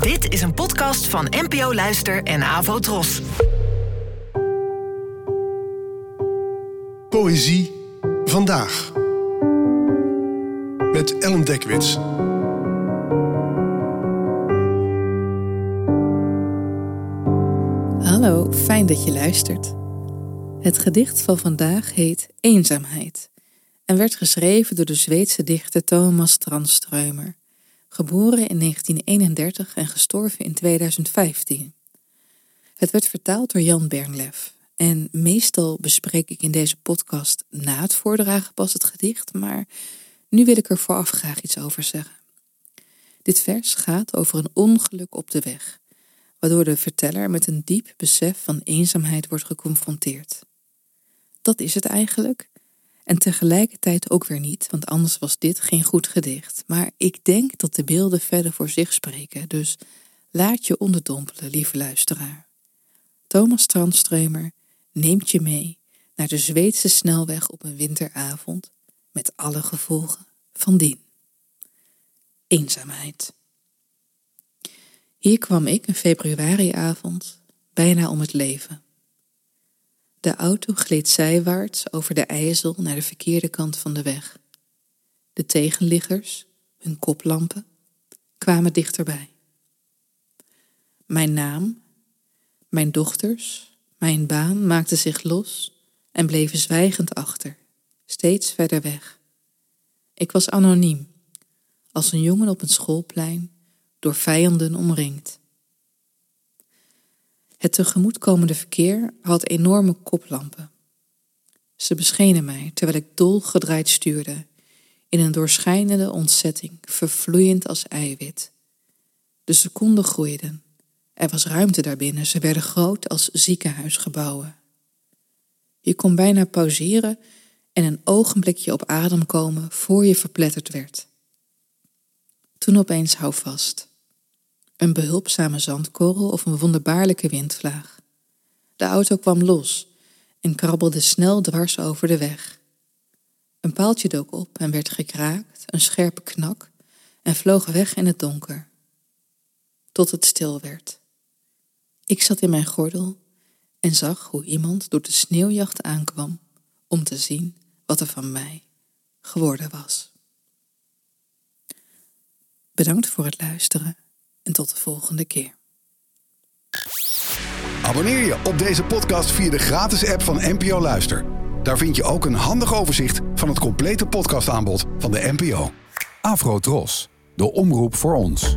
Dit is een podcast van NPO Luister en Avo Tros. Poëzie vandaag. Met Ellen Dekwits. Hallo, fijn dat je luistert. Het gedicht van vandaag heet Eenzaamheid en werd geschreven door de Zweedse dichter Thomas Tranströmer, geboren in 1931 en gestorven in 2015. Het werd vertaald door Jan Bernlef en meestal bespreek ik in deze podcast na het voordragen pas het gedicht, maar nu wil ik er vooraf graag iets over zeggen. Dit vers gaat over een ongeluk op de weg, waardoor de verteller met een diep besef van eenzaamheid wordt geconfronteerd. Dat is het eigenlijk, en tegelijkertijd ook weer niet, want anders was dit geen goed gedicht. Maar ik denk dat de beelden verder voor zich spreken, dus laat je onderdompelen, lieve luisteraar. Thomas Tranströmer neemt je mee naar de Zweedse snelweg op een winteravond met alle gevolgen van dien. Eenzaamheid. Hier kwam ik een februariavond bijna om het leven. De auto gleed zijwaarts over de ijzel naar de verkeerde kant van de weg. De tegenliggers, hun koplampen, kwamen dichterbij. Mijn naam, mijn dochters, mijn baan maakten zich los en bleven zwijgend achter, steeds verder weg. Ik was anoniem, als een jongen op een schoolplein, door vijanden omringd. Het tegemoetkomende verkeer had enorme koplampen. Ze beschenen mij terwijl ik dolgedraaid stuurde, in een doorschijnende ontzetting, vervloeiend als eiwit. De seconden groeiden. Er was ruimte daarbinnen, ze werden groot als ziekenhuisgebouwen. Je kon bijna pauzeren en een ogenblikje op adem komen voor je verpletterd werd. Toen opeens hou vast een behulpzame zandkorrel of een wonderbaarlijke windvlaag. De auto kwam los en krabbelde snel dwars over de weg. Een paaltje dook op en werd gekraakt, een scherpe knak, en vloog weg in het donker. Tot het stil werd. Ik zat in mijn gordel en zag hoe iemand door de sneeuwjacht aankwam om te zien wat er van mij geworden was. Bedankt voor het luisteren en tot de volgende keer. Abonneer je op deze podcast via de gratis app van NPO Luister. Daar vind je ook een handig overzicht van het complete podcastaanbod van de NPO. Afro Tros, de omroep voor ons.